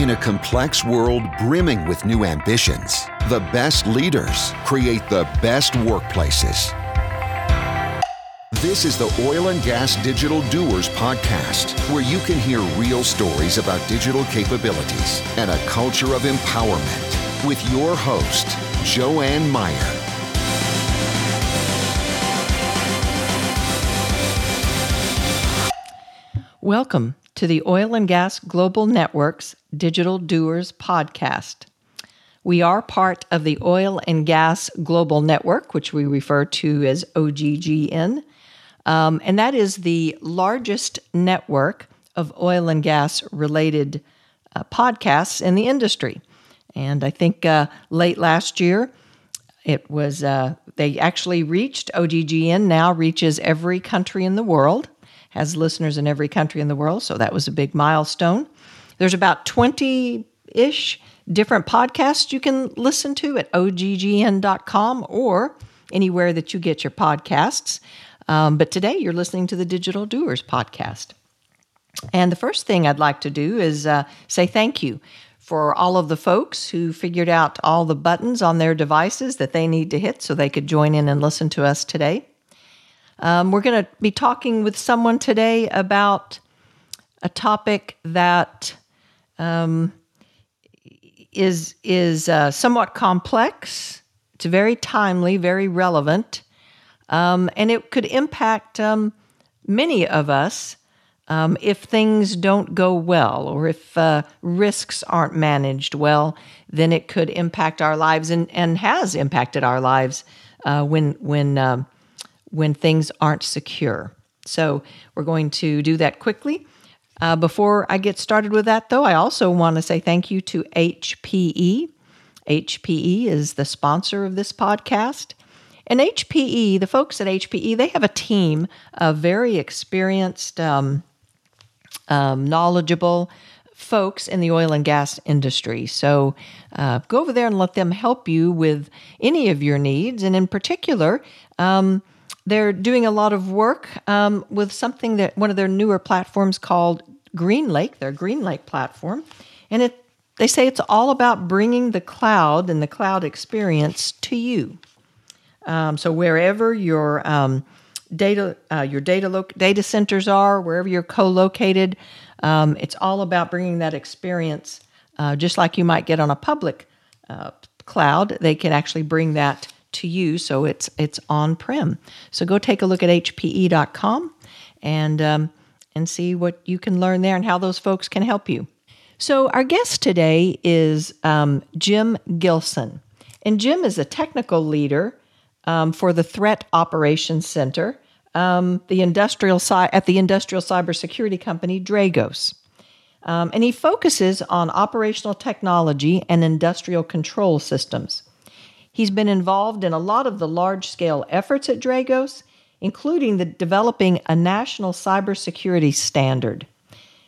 In a complex world brimming with new ambitions, the best leaders create the best workplaces. This is the Oil and Gas Digital Doers podcast, where you can hear real stories about digital capabilities and a culture of empowerment with your host, Joanne Meyer. Welcome to the Oil and Gas Global Network's Digital Doers podcast. We are part of the Oil and Gas Global Network, which we refer to as OGGN, um, and that is the largest network of oil and gas related uh, podcasts in the industry. And I think uh, late last year, it was, uh, they actually reached, OGGN now reaches every country in the world, has listeners in every country in the world. So that was a big milestone. There's about 20 ish different podcasts you can listen to at oggn.com or anywhere that you get your podcasts. Um, but today you're listening to the Digital Doers podcast. And the first thing I'd like to do is uh, say thank you for all of the folks who figured out all the buttons on their devices that they need to hit so they could join in and listen to us today. Um, we're going to be talking with someone today about a topic that um, is is uh, somewhat complex. It's very timely, very relevant, um, and it could impact um, many of us um, if things don't go well or if uh, risks aren't managed well. Then it could impact our lives and, and has impacted our lives uh, when when um, when things aren't secure. So we're going to do that quickly. Uh, before I get started with that, though, I also want to say thank you to HPE. HPE is the sponsor of this podcast. And HPE, the folks at HPE, they have a team of very experienced, um, um, knowledgeable folks in the oil and gas industry. So uh, go over there and let them help you with any of your needs. And in particular, um, they're doing a lot of work um, with something that one of their newer platforms called GreenLake, their GreenLake platform, and it they say it's all about bringing the cloud and the cloud experience to you. Um, so wherever your um, data uh, your data lo- data centers are, wherever you're co-located, um, it's all about bringing that experience, uh, just like you might get on a public uh, cloud. They can actually bring that to you, so it's it's on prem. So go take a look at hpe.com and um, and see what you can learn there and how those folks can help you. So our guest today is um, Jim Gilsinn, and Jim is a technical leader um, for the Threat Operations Center, um, the industrial at the industrial cybersecurity company Dragos. Um, and he focuses on operational technology and industrial control systems. He's been involved in a lot of the large scale efforts at Dragos, including the developing a national cybersecurity standard,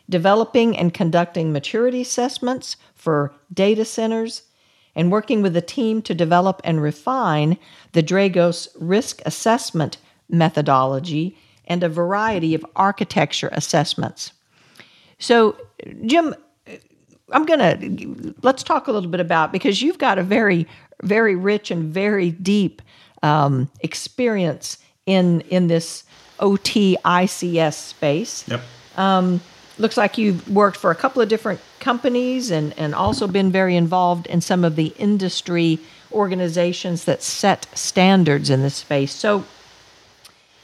developing and conducting maturity assessments for data centers, and working with a team to develop and refine the Dragos risk assessment methodology and a variety of architecture assessments. So, Jim, I'm going to let's talk a little bit about because you've got a very very rich and very deep um, experience in in this OT ICS space. Yep. Um, looks like you've worked for a couple of different companies and and also been very involved in some of the industry organizations that set standards in this space. So,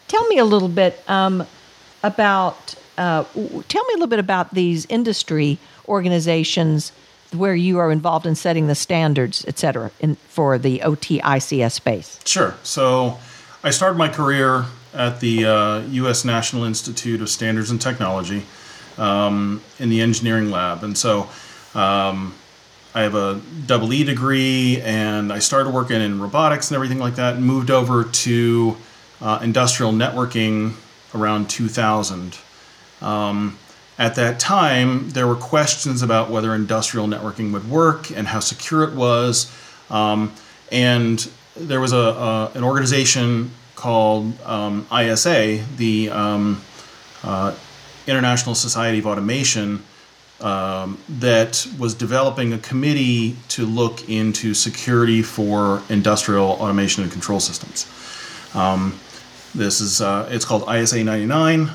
tell me a little bit um, about. Uh, tell me a little bit about these industry organizations where you are involved in setting the standards, et cetera, in, for the OT ICS space. Sure. So I started my career at the uh, U.S. National Institute of Standards and Technology um, in the engineering lab. And so um, I have a double E degree, and I started working in robotics and everything like that, and moved over to uh, industrial networking around 2000. Um, at that time, there were questions about whether industrial networking would work and how secure it was. Um, and there was a, a, an organization called um, ISA, the um, uh, International Society of Automation, um, that was developing a committee to look into security for industrial automation and control systems. Um, this is uh, it's called ISA 99.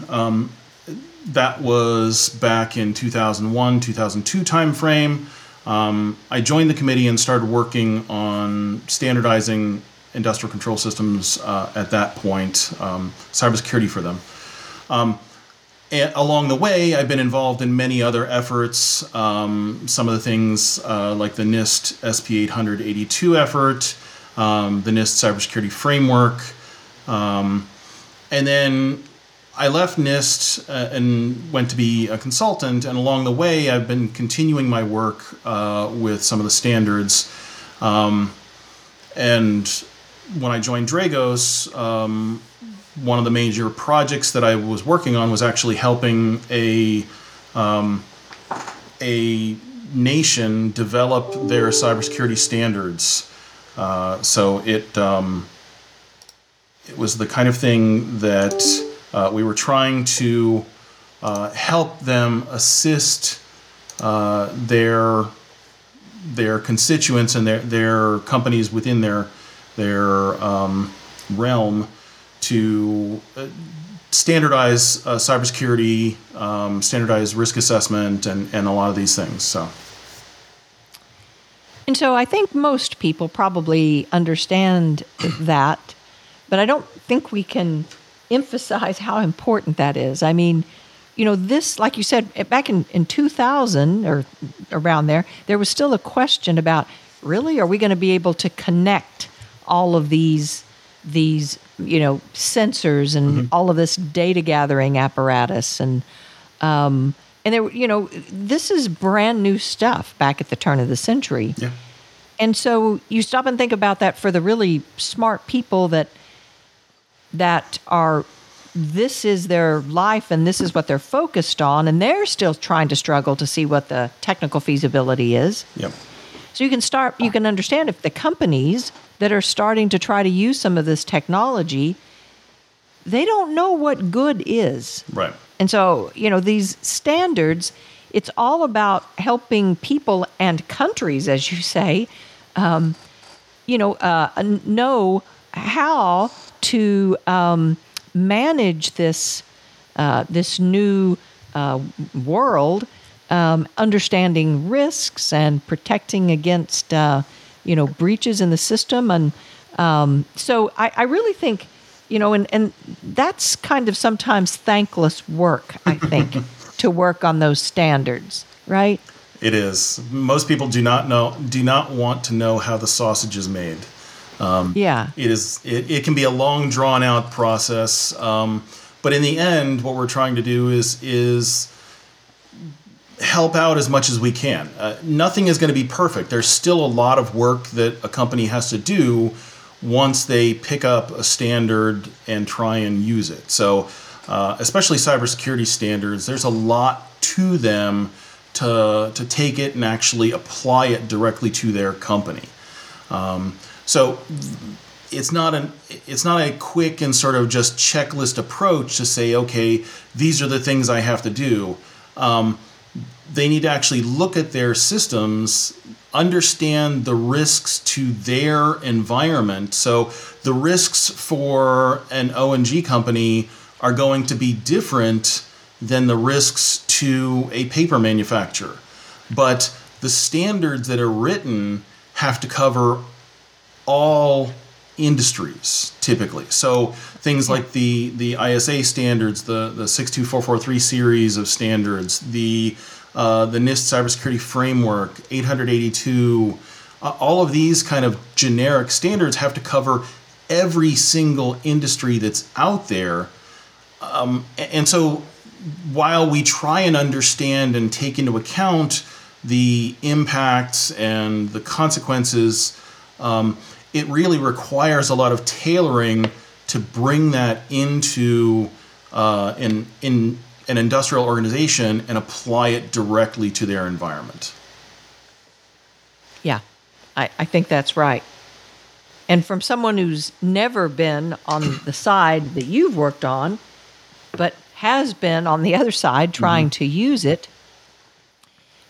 That was back in 2001 2002 timeframe. Um, I joined the committee and started working on standardizing industrial control systems uh, at that point, um, cybersecurity for them. Um, along the way, I've been involved in many other efforts. Um, some of the things uh, like the NIST SP 882 effort, um, the NIST cybersecurity framework, um, and then I left NIST uh, and went to be a consultant. And along the way, I've been continuing my work uh, with some of the standards. Um, and when I joined Dragos, um, one of the major projects that I was working on was actually helping a um, a nation develop their cybersecurity standards. Uh, so it um, it was the kind of thing that uh, we were trying to uh, help them assist uh, their their constituents and their their companies within their their um, realm to uh, standardize uh, cybersecurity, um, standardize risk assessment, and, and a lot of these things. So. And so I think most people probably understand that, but I don't think we can emphasize how important that is. I mean, you know, this, like you said, back in, in 2000 or around there, there was still a question about really, are we going to be able to connect all of these these you know sensors and mm-hmm. all of this data gathering apparatus and um, and there you know this is brand new stuff back at the turn of the century yeah. and so you stop and think about that for the really smart people that that are this is their life and this is what they're focused on and they're still trying to struggle to see what the technical feasibility is yep. so you can start you can understand if the companies that are starting to try to use some of this technology, they don't know what good is. Right. And so, you know, these standards, it's all about helping people and countries, as you say, um, you know, uh, know how to um, manage this uh, this new uh, world, um, understanding risks and protecting against uh, you know breaches in the system. And um, so I, I, really think you know and, and that's kind of sometimes thankless work i think to work on those standards right? It is. Most people do not know do not want to know how the sausage is made um, yeah it is it, it can be a long drawn out process um, but in the end what we're trying to do is is help out as much as we can. Uh, nothing is going to be perfect. There's still a lot of work that a company has to do once they pick up a standard and try and use it. So, uh, especially cybersecurity standards, there's a lot to them to, to take it and actually apply it directly to their company. Um, so, it's not an it's not a quick and sort of just checklist approach to say okay these are the things I have to do. Um, they need to actually look at their systems, understand the risks to their environment. So the risks for an O&G company are going to be different than the risks to a paper manufacturer. But the standards that are written have to cover all industries typically. So things like the the ISA standards, the the 62443 series of standards, the uh, the NIST cybersecurity framework, 882, uh, all of these kind of generic standards have to cover every single industry that's out there. Um, and so while we try and understand and take into account the impacts and the consequences, um, it really requires a lot of tailoring to bring that into uh, in in an industrial organization and apply it directly to their environment. Yeah, I, I think that's right. And from someone who's never been on the side that you've worked on, but has been on the other side trying mm-hmm. to use it,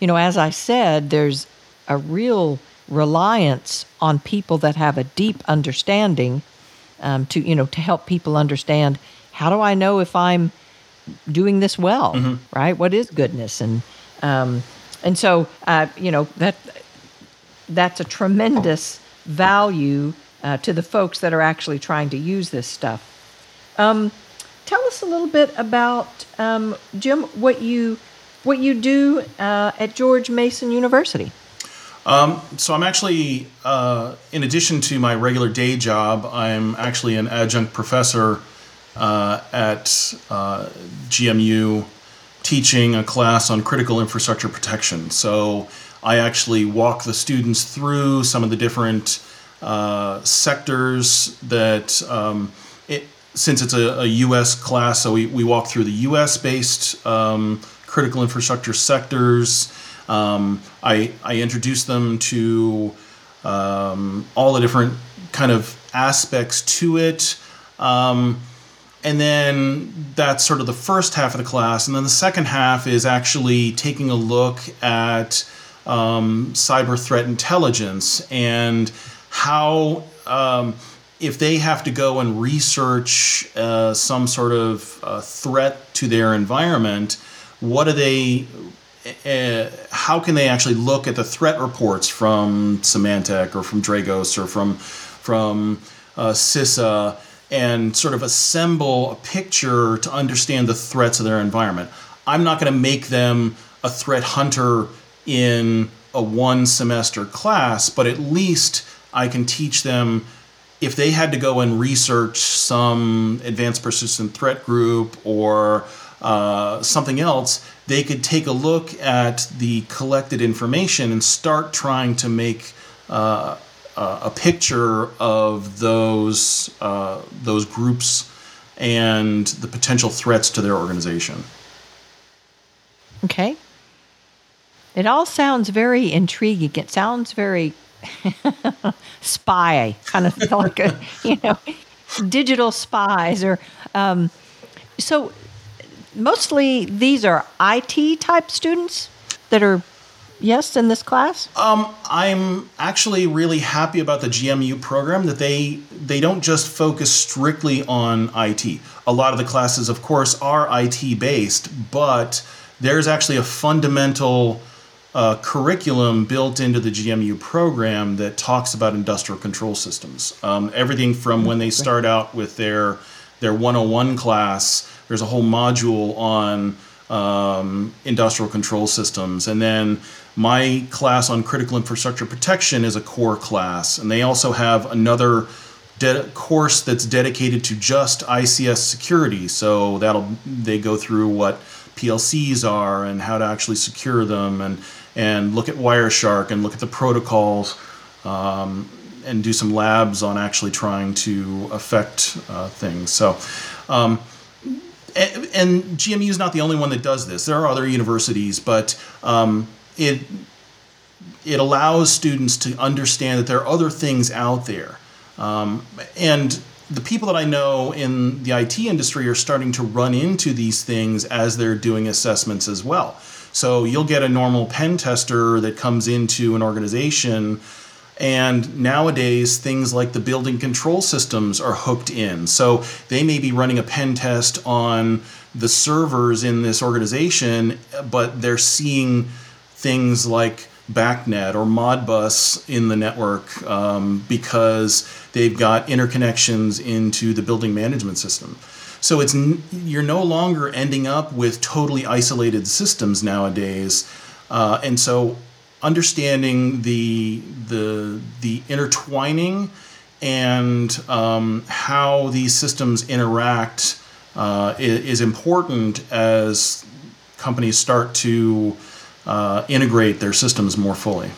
you know, as I said, there's a real reliance on people that have a deep understanding um, to, you know, to help people understand how do I know if I'm doing this well, right? What is goodness? And, um, and so, uh, you know, that that's a tremendous value uh, to the folks that are actually trying to use this stuff. Um, tell us a little bit about um, Jim what you what you do uh, at George Mason University. So I'm actually, uh, in addition to my regular day job, I'm actually an adjunct professor uh, at uh, GMU, teaching a class on critical infrastructure protection. So I actually walk the students through some of the different uh, sectors that um, it. Since it's a, a U.S. class, so we, we walk through the U.S. based um, critical infrastructure sectors. Um, I, I introduce them to um, all the different kind of aspects to it. Um, and then that's sort of the first half of the class. And then the second half is actually taking a look at um, cyber threat intelligence and how, um, if they have to go and research uh, some sort of uh, threat to their environment, what are they uh, how can they actually look at the threat reports from Symantec or from Dragos or from from uh, CISA and sort of assemble a picture to understand the threats of their environment? I'm not going to make them a threat hunter in a one semester class, but at least I can teach them if they had to go and research some advanced persistent threat group or uh, something else, they could take a look at the collected information and start trying to make uh, a picture of those uh, those groups and the potential threats to their organization. Okay. It all sounds very intriguing. It sounds very spy, kind of like a, you know, digital spies or um, so mostly these are IT type students that are yes in this class. I'm actually really happy about the GMU program that they they don't just focus strictly on IT. A lot of the classes, of course, are IT based, but there's actually a fundamental uh, curriculum built into the GMU program that talks about industrial control systems. Um, everything from when they start out with their their 101 class, there's a whole module on um, industrial control systems, and then my class on critical infrastructure protection is a core class, and they also have another de- course that's dedicated to just ICS security. So that'll they go through what PLCs are and how to actually secure them, and and look at Wireshark and look at the protocols, um, and do some labs on actually trying to affect uh, things. So. Um, and, GMU is not the only one that does this. There are other universities, but um, it it allows students to understand that there are other things out there. Um, and the people that I know in the IT industry are starting to run into these things as they're doing assessments as well. So you'll get a normal pen tester that comes into an organization, and nowadays things like the building control systems are hooked in. So they may be running a pen test on the servers in this organization, but they're seeing things like BACnet or Modbus in the network um, because they've got interconnections into the building management system. So it's you're no longer ending up with totally isolated systems nowadays, uh, and so understanding the the the intertwining and um, how these systems interact uh, is, is important as companies start to uh, integrate their systems more fully.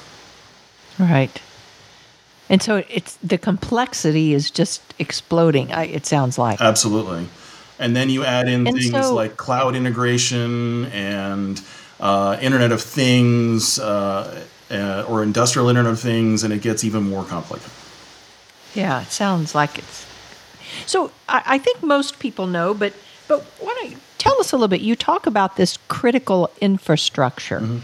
Right. And so it's the complexity is just exploding. I, it sounds like. Absolutely. And then you add in And things so- like cloud integration and uh, Internet of Things uh, uh, or industrial Internet of Things, and it gets even more complicated. Yeah, it sounds like it's. So I, I think most people know, but but why don't you tell us a little bit? You talk about this critical infrastructure.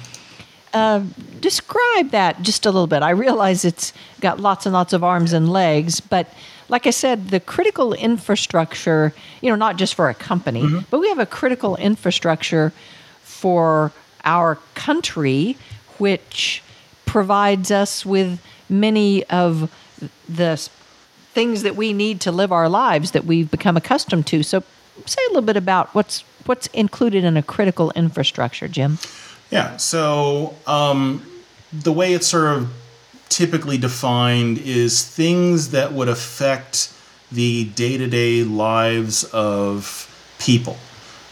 uh, describe that just a little bit. I realize it's got lots and lots of arms and legs, but like I said, the critical infrastructure, you know, not just for a company, mm-hmm. but we have a critical infrastructure for our country, which provides us with many of the things that we need to live our lives that we've become accustomed to. So, say a little bit about what's what's included in a critical infrastructure, Jim. Yeah. So um, the way it's sort of typically defined is things that would affect the day-to-day lives of people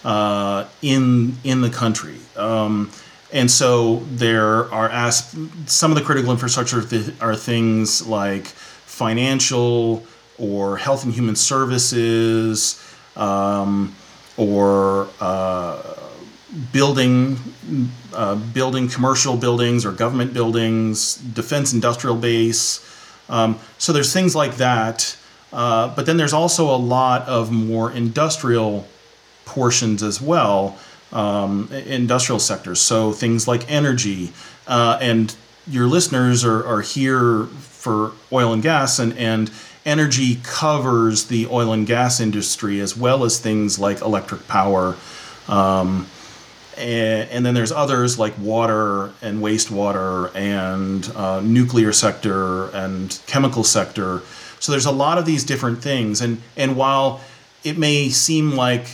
uh, in in the country. Um, and so there are as- some of the critical infrastructure th- are things like financial or health and human services um, or uh, building uh, building commercial buildings or government buildings, defense industrial base. Um, so there's things like that. Uh, but then there's also a lot of more industrial portions as well, um, industrial sectors. So things like energy. Uh, and your listeners are, are here for oil and gas, and, and energy covers the oil and gas industry as well as things like electric power. Um, and, and, then there's others like water and wastewater and uh, nuclear sector and chemical sector. So there's a lot of these different things, and and while it may seem like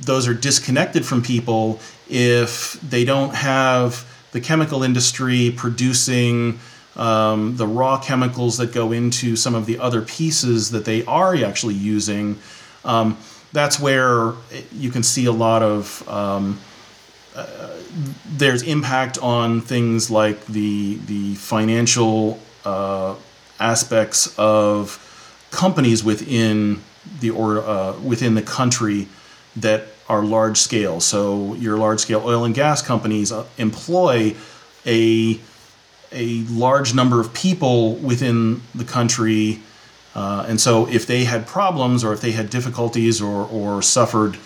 those are disconnected from people if they don't have the chemical industry producing um, the raw chemicals that go into some of the other pieces that they are actually using. Um, that's where you can see a lot of um, uh, there's impact on things like the the financial uh, aspects of companies within the or uh, within the country that are large scale. So your large scale oil and gas companies uh, employ a a large number of people within the country. Uh, and so, if they had problems or if they had difficulties or, or suffered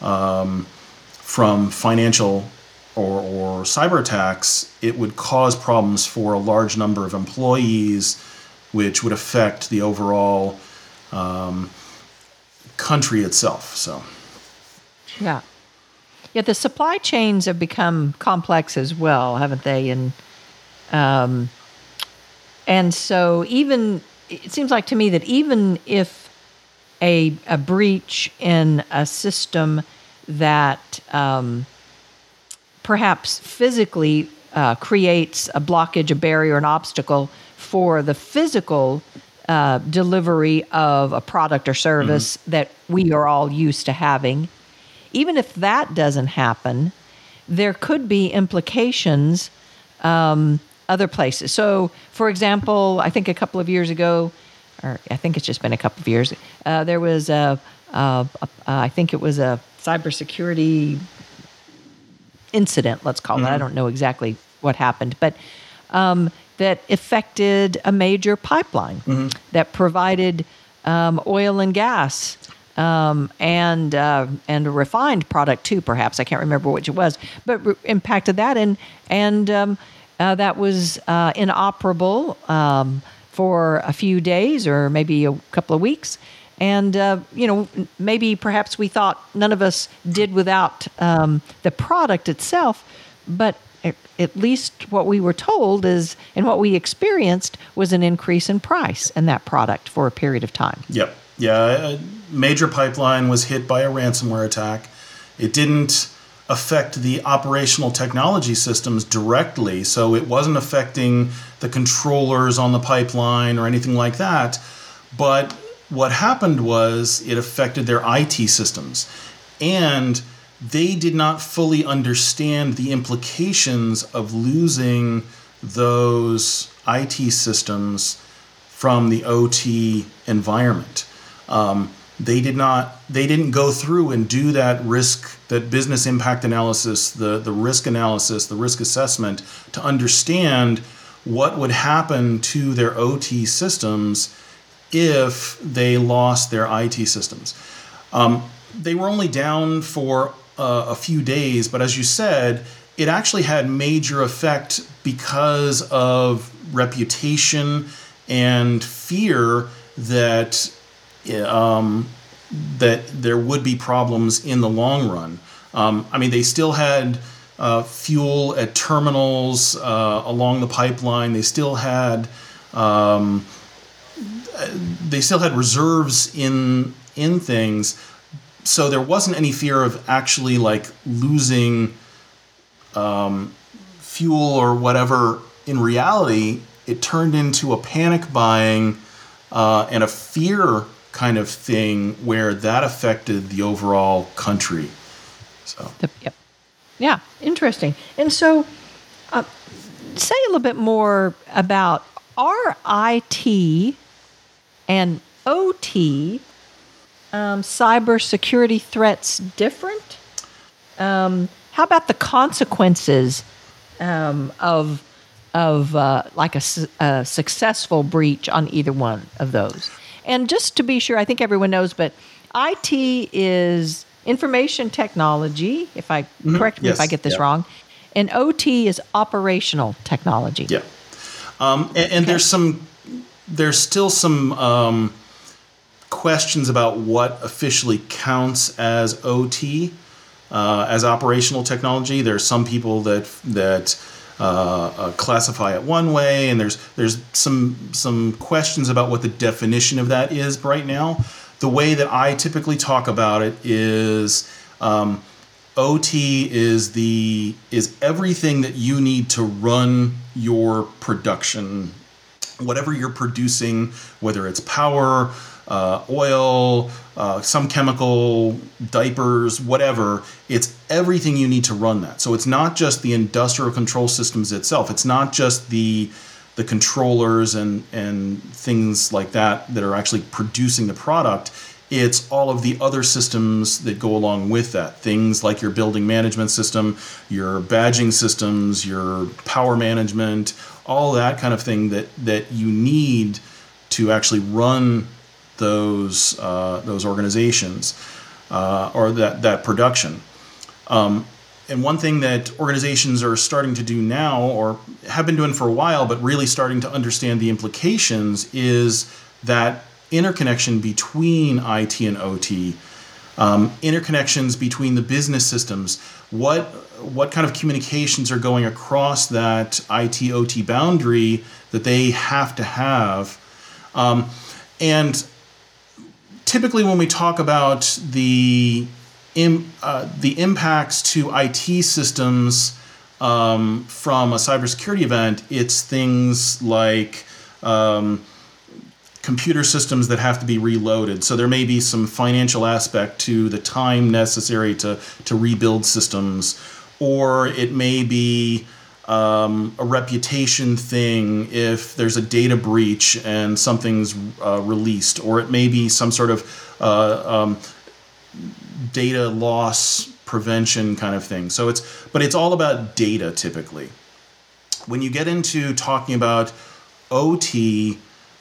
um, from financial or, or cyber attacks, it would cause problems for a large number of employees, which would affect the overall um, country itself. So, yeah. Yeah, the supply chains have become complex as well, haven't they? And um, and so, even it seems like to me that even if a a breach in a system that um, perhaps physically uh, creates a blockage, a barrier, an obstacle for the physical uh, delivery of a product or service mm-hmm. that we are all used to having. Even if that doesn't happen, there could be implications um, other places. So, for example, I think a couple of years ago, or I think it's just been a couple of years, uh, there was a, a, a, I think it was a cybersecurity incident, let's call mm-hmm. it. I don't know exactly what happened, but um, that affected a major pipeline mm-hmm. that provided um, oil and gas um, and uh, and a refined product too, perhaps I can't remember which it was, but re- impacted that and and um, uh, that was uh, inoperable um, for a few days or maybe a couple of weeks. And, uh, you know, maybe perhaps we thought none of us did without um, the product itself, but at least what we were told is, and what we experienced was an increase in price in that product for a period of time. Yep. Yeah. A major pipeline was hit by a ransomware attack. It didn't affect the operational technology systems directly, so it wasn't affecting the controllers on the pipeline or anything like that. But what happened was it affected their IT systems. And they did not fully understand the implications of losing those IT systems from the OT environment. Um, they did not they didn't go through and do that risk that business impact analysis the the risk analysis the risk assessment to understand what would happen to their ot systems if they lost their it systems um, they were only down for uh, a few days but as you said it actually had major effect because of reputation and fear that um, that there would be problems in the long run. Um, I mean, they still had uh, fuel at terminals uh, along the pipeline. They still had um, they still had reserves in in things, so there wasn't any fear of actually like losing um, fuel or whatever. In reality, it turned into a panic buying uh, and a fear kind of thing where that affected the overall country. So, yep. Yeah, interesting. And so, uh, say a little bit more about RIT and OT um, cybersecurity threats different? Um, how about the consequences um, of of uh, like a, a, successful breach on either one of those? And just to be sure, I think everyone knows, but IT is information technology. If I mm-hmm. correct me yes. if I get this wrong, and OT is operational technology. Yeah, um, and, and okay. there's some there's still some um, questions about what officially counts as OT, uh, as operational technology. There are some people that that uh, uh, classify it one way, and there's there's some some questions about what the definition of that is right now. The way that I typically talk about it is. Um, OT is the is everything that you need to run your production whatever you're producing, whether it's power, uh, oil, uh, some chemical, diapers, whatever, it's everything you need to run that. So it's not just the industrial control systems itself. It's not just the the controllers and and things like that that are actually producing the product. It's all of the other systems that go along with that. Things like your building management system, your badging systems, your power management, all that kind of thing that that you need to actually run those uh, those organizations uh, or that that production. Um, and one thing that organizations are starting to do now, or have been doing for a while, but really starting to understand the implications, is that interconnection between IT and OT, um, interconnections between the business systems. What what kind of communications are going across that IT OT boundary that they have to have. Um, and typically, when we talk about the uh, the impacts to IT systems um, from a cybersecurity event, it's things like um, computer systems that have to be reloaded. So there may be some financial aspect to the time necessary to to rebuild systems or it may be um, a reputation thing if there's a data breach and something's uh, released, or it may be some sort of uh, um, data loss prevention kind of thing. So it's, but it's all about data typically. When you get into talking about OT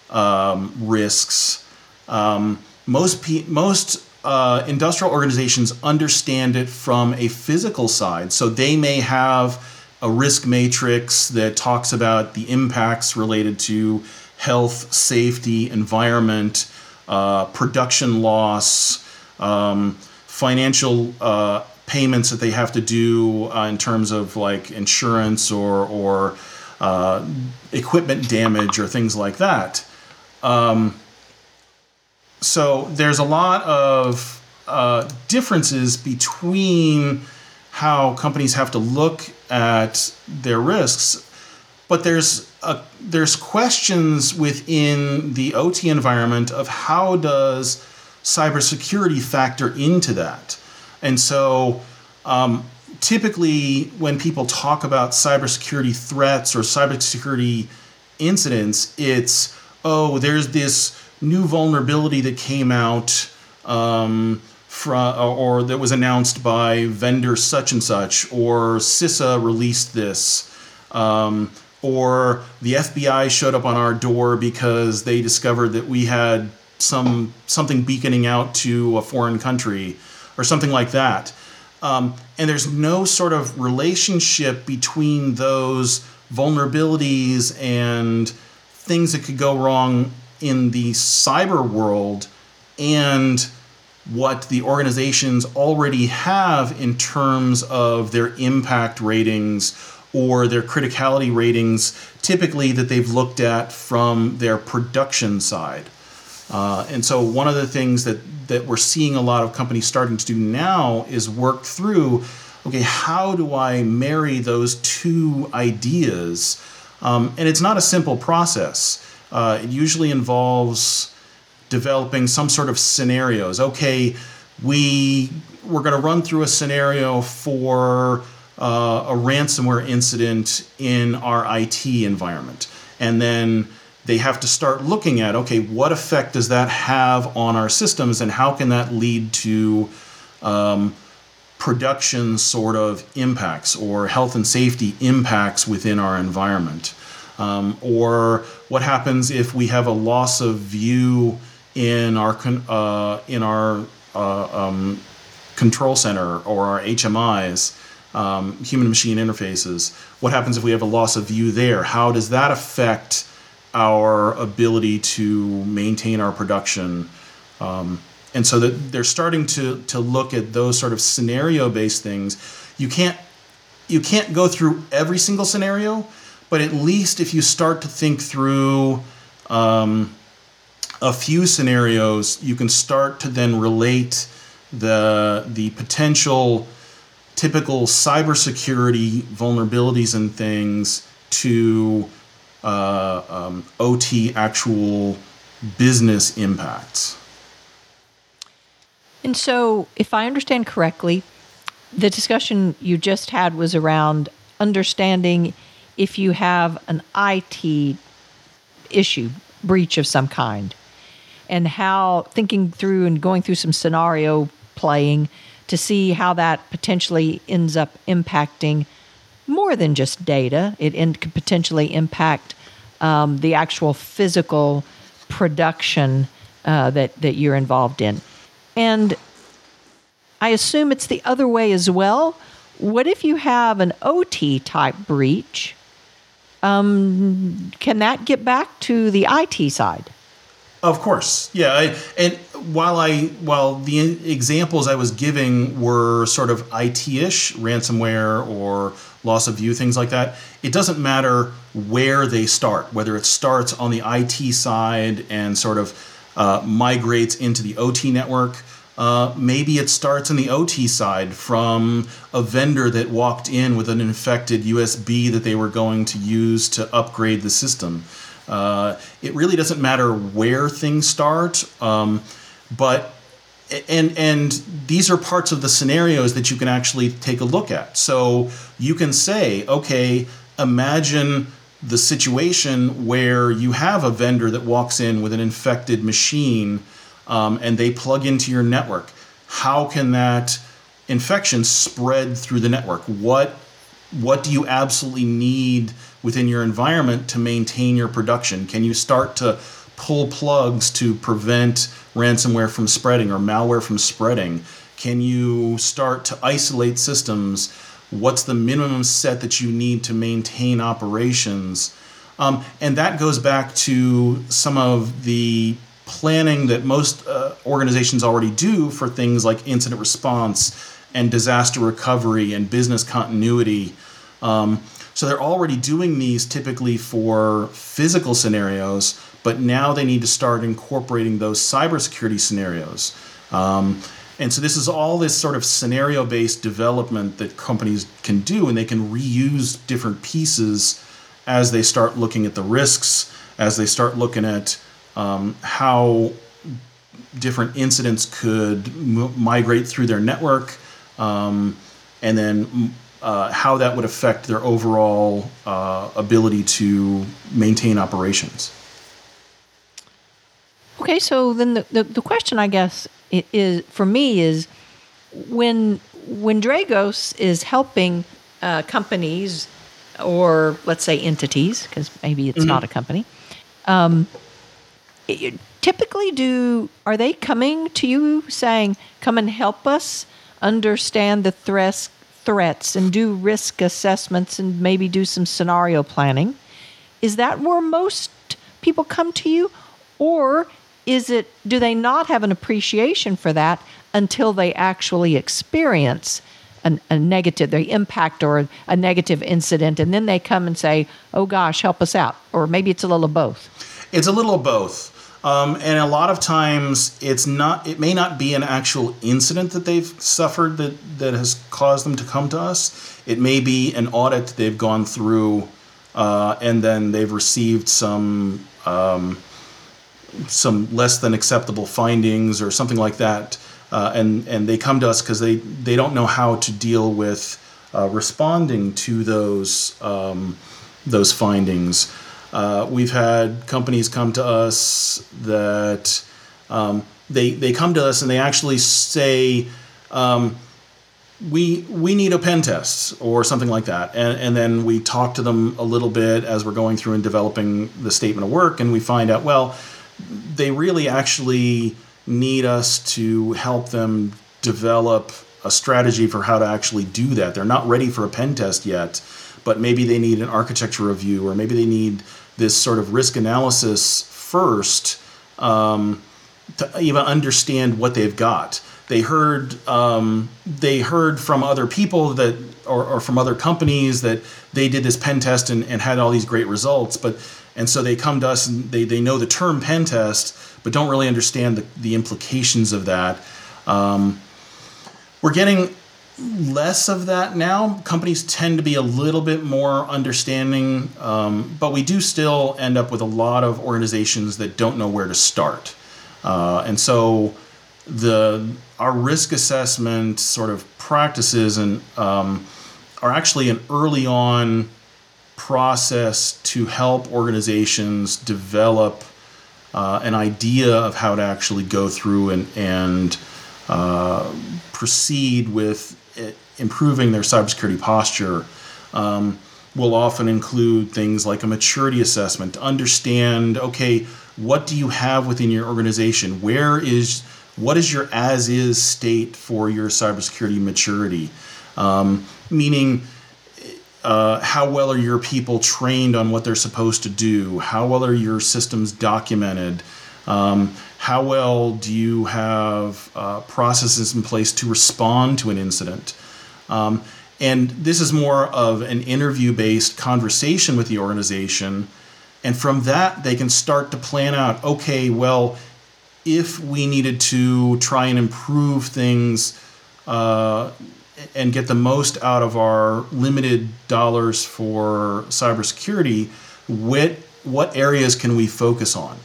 um, risks, um, most pe- most uh, industrial organizations understand it from a physical side. So they may have a risk matrix that talks about the impacts related to health, safety, environment, uh, production loss, um, financial uh, payments that they have to do uh, in terms of like insurance or or uh, equipment damage or things like that. Um, so there's a lot of uh, differences between how companies have to look at their risks, but there's a, there's questions within the OT environment of how does cybersecurity factor into that, and so. Um, typically, when people talk about cybersecurity threats or cybersecurity incidents, it's oh, there's this new vulnerability that came out um, from, or that was announced by vendor such and such, or CISA released this, um, or the FBI showed up on our door because they discovered that we had some something beaconing out to a foreign country, or something like that. Um, and there's no sort of relationship between those vulnerabilities and things that could go wrong in the cyber world and what the organizations already have in terms of their impact ratings or their criticality ratings, typically that they've looked at from their production side. Uh, and so, one of the things that, that we're seeing a lot of companies starting to do now is work through okay, how do I marry those two ideas? Um, and it's not a simple process. Uh, it usually involves developing some sort of scenarios. Okay, we we're going to run through a scenario for uh, a ransomware incident in our IT environment, and then they have to start looking at okay, what effect does that have on our systems, and how can that lead to um, production sort of impacts or health and safety impacts within our environment. Um, or what happens if we have a loss of view in our uh, in our uh, um, control center or our HMIs, um, human machine interfaces? What happens if we have a loss of view there? How does that affect our ability to maintain our production? Um, and so that they're starting to to look at those sort of scenario based things you can't you can't go through every single scenario but at least if you start to think through um, a few scenarios you can start to then relate the the potential typical cybersecurity vulnerabilities and things to uh, um, OT actual business impacts. And so, if I understand correctly, the discussion you just had was around understanding if you have an IT issue, breach of some kind, and how thinking through and going through some scenario playing to see how that potentially ends up impacting more than just data. It in, could potentially impact um, the actual physical production uh, that, that you're involved in. And I assume it's the other way as well. What if you have an OT type breach? Um, can that get back to the IT side? Of course, yeah. I, and while I while the examples I was giving were sort of IT-ish, ransomware or loss of view, things like that, it doesn't matter where they start. Whether it starts on the IT side and sort of uh, migrates into the OT network. Uh, maybe it starts on the OT side from a vendor that walked in with an infected USB that they were going to use to upgrade the system. Uh, it really doesn't matter where things start, um, but and and these are parts of the scenarios that you can actually take a look at. So you can say, okay, imagine the situation where you have a vendor that walks in with an infected machine um, and they plug into your network. How can that infection spread through the network? What what do you absolutely need within your environment to maintain your production? Can you start to pull plugs to prevent ransomware from spreading or malware from spreading? Can you start to isolate systems? What's the minimum set that you need to maintain operations? Um, and that goes back to some of the planning that most uh, organizations already do for things like incident response and disaster recovery and business continuity. Um, so they're already doing these typically for physical scenarios, but now they need to start incorporating those cybersecurity scenarios. Um, and so this is all this sort of scenario based development that companies can do, and they can reuse different pieces as they start looking at the risks, as they start looking at um, how different incidents could m- migrate through their network, um, and then uh, how that would affect their overall uh, ability to maintain operations. Okay, so then the, the, the question, I guess, is for me is when when Dragos is helping uh, companies or let's say entities, because maybe it's mm-hmm. not a company. Um, it, typically, do are they coming to you saying, "Come and help us understand the threats threats and do risk assessments and maybe do some scenario planning. Is that where most people come to you? Or is it, do they not have an appreciation for that until they actually experience an, a negative, the impact or a negative incident, and then they come and say, oh gosh, help us out? Or maybe it's a little of both. It's a little of both. Um, and a lot of times it's not it may not be an actual incident that they've suffered that, that has caused them to come to us. It may be an audit they've gone through uh, and then they've received some um, some less than acceptable findings or something like that uh, and and they come to us because they they don't know how to deal with uh, responding to those um, those findings uh, we've had companies come to us that um, they they come to us and they actually say um, we we need a pen test or something like that. And, and then we talk to them a little bit as we're going through and developing the statement of work and we find out well they really actually need us to help them develop a strategy for how to actually do that. They're not ready for a pen test yet but maybe they need an architecture review or maybe they need this sort of risk analysis first um, to even understand what they've got. They heard um, they heard from other people that or, or, from other companies that they did this pen test and, and had all these great results, but and so they come to us and they, they know the term pen test, but don't really understand the, the implications of that. Um, we're getting less of that now. Companies tend to be a little bit more understanding, um, but we do still end up with a lot of organizations that don't know where to start. Uh, and so the our risk assessment sort of practices and um, are actually an early on process to help organizations develop uh, an idea of how to actually go through and and uh, proceed with improving their cybersecurity posture um, will often include things like a maturity assessment to understand okay what do you have within your organization? Where is what is your as is state for your cybersecurity maturity? Um, meaning uh, how well are your people trained on what they're supposed to do? How well are your systems documented? Um, how well do you have uh, processes in place to respond to an incident? Um, and this is more of an interview based conversation with the organization. And from that, they can start to plan out okay, well, if we needed to try and improve things uh, and get the most out of our limited dollars for cybersecurity, what, what areas can we focus on?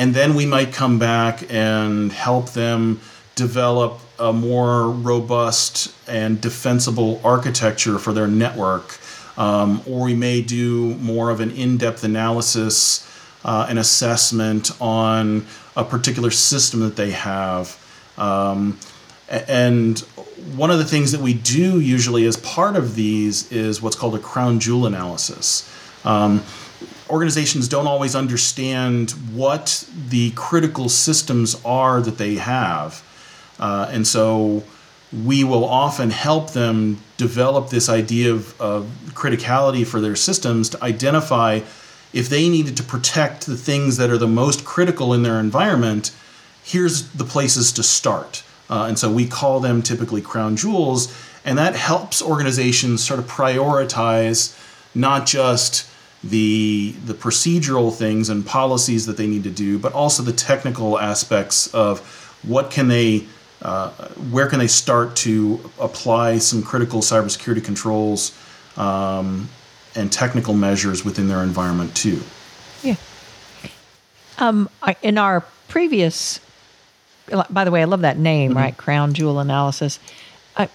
And then we might come back and help them develop a more robust and defensible architecture for their network. Um, or we may do more of an in depth analysis uh, and assessment on a particular system that they have. Um, and one of the things that we do usually as part of these is what's called a crown jewel analysis. Um, organizations don't always understand what the critical systems are that they have. Uh, and so we will often help them develop this idea of, of, criticality for their systems to identify if they needed to protect the things that are the most critical in their environment, here's the places to start. Uh, and so we call them typically crown jewels, and that helps organizations sort of prioritize not just the the procedural things and policies that they need to do, but also the technical aspects of what can they uh, where can they start to apply some critical cybersecurity controls um, and technical measures within their environment too. Yeah. Um, I, in our previous, by the way, I love that name, mm-hmm. right? Crown jewel analysis. I,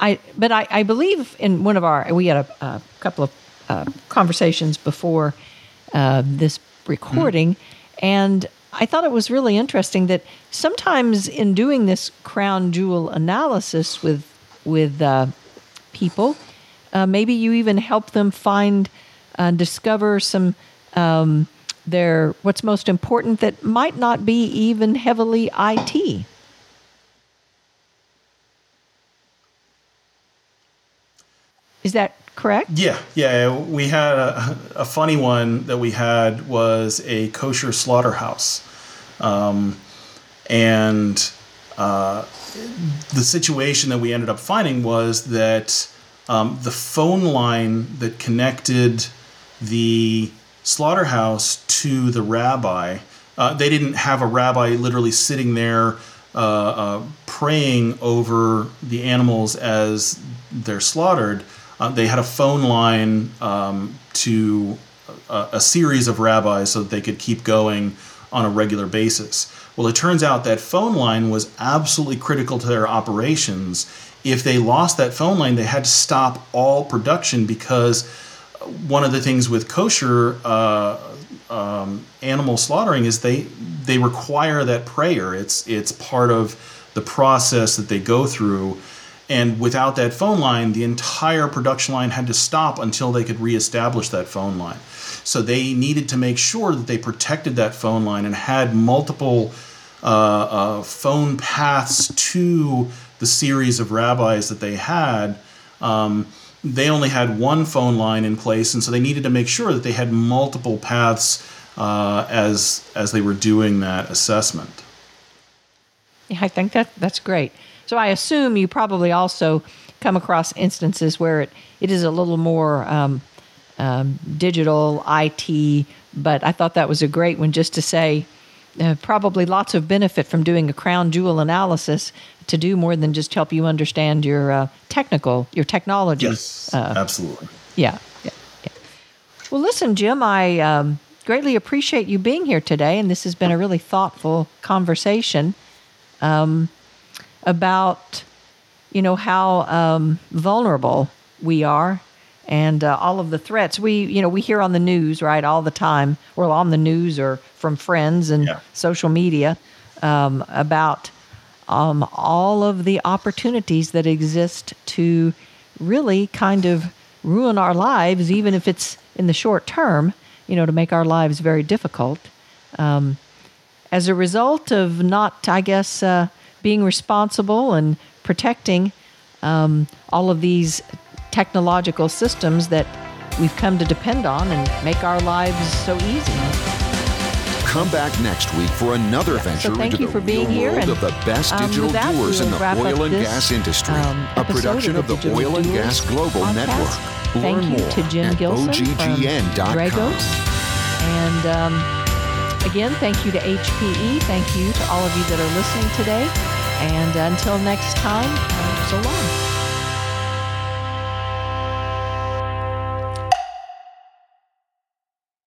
I, but I, I believe in one of our, we had a, a couple of uh, conversations before uh, this recording, mm. and I thought it was really interesting that sometimes in doing this crown jewel analysis with with uh, people, uh, maybe you even help them find uh, discover some um, their what's most important that might not be even heavily IT. Is that correct? Yeah, yeah. We had a, a funny one that we had was a kosher slaughterhouse, um, and uh, the situation that we ended up finding was that um, the phone line that connected the slaughterhouse to the rabbi, uh, they didn't have a rabbi literally sitting there uh, uh, praying over the animals as they're slaughtered. Uh, they had a phone line um, to a, a, series of rabbis so that they could keep going on a regular basis. Well, it turns out that phone line was absolutely critical to their operations. If they lost that phone line, they had to stop all production because one of the things with kosher uh, um, animal slaughtering is they they require that prayer. It's it's part of the process that they go through. And without that phone line, the entire production line had to stop until they could reestablish that phone line. So they needed to make sure that they protected that phone line and had multiple uh, uh, phone paths to the series of rabbis that they had. Um, they only had one phone line in place, and so they needed to make sure that they had multiple paths uh, as as they were doing that assessment. Yeah, I think that that's great. So I assume you probably also come across instances where it, it is a little more um, um, digital IT, but I thought that was a great one just to say uh, probably lots of benefit from doing a crown jewel analysis to do more than just help you understand your uh, technical, your technology. Yes, uh, absolutely. Yeah, yeah, yeah. Well, listen, Jim, I um, greatly appreciate you being here today, and this has been a really thoughtful conversation um, about, you know, how um, vulnerable we are and uh, all of the threats we you know we hear on the news right all the time or on the news or from friends and yeah. social media um, about um, all of the opportunities that exist to really kind of ruin our lives even if it's in the short term you know to make our lives very difficult um, as a result of not i guess uh, being responsible and protecting um, all of these technological systems that we've come to depend on and make our lives so easy. Come back next week for another yeah, venture so into the real world and, of the best um, digital doers in the oil and gas industry. Um, a production of the, the Oil and Gas Global podcast. Network. Thank Learn you more to Jim Gilsinn OGGN.com. Dragos. And um, again, thank you to HPE. Thank you to all of you that are listening today. And until next time, so long.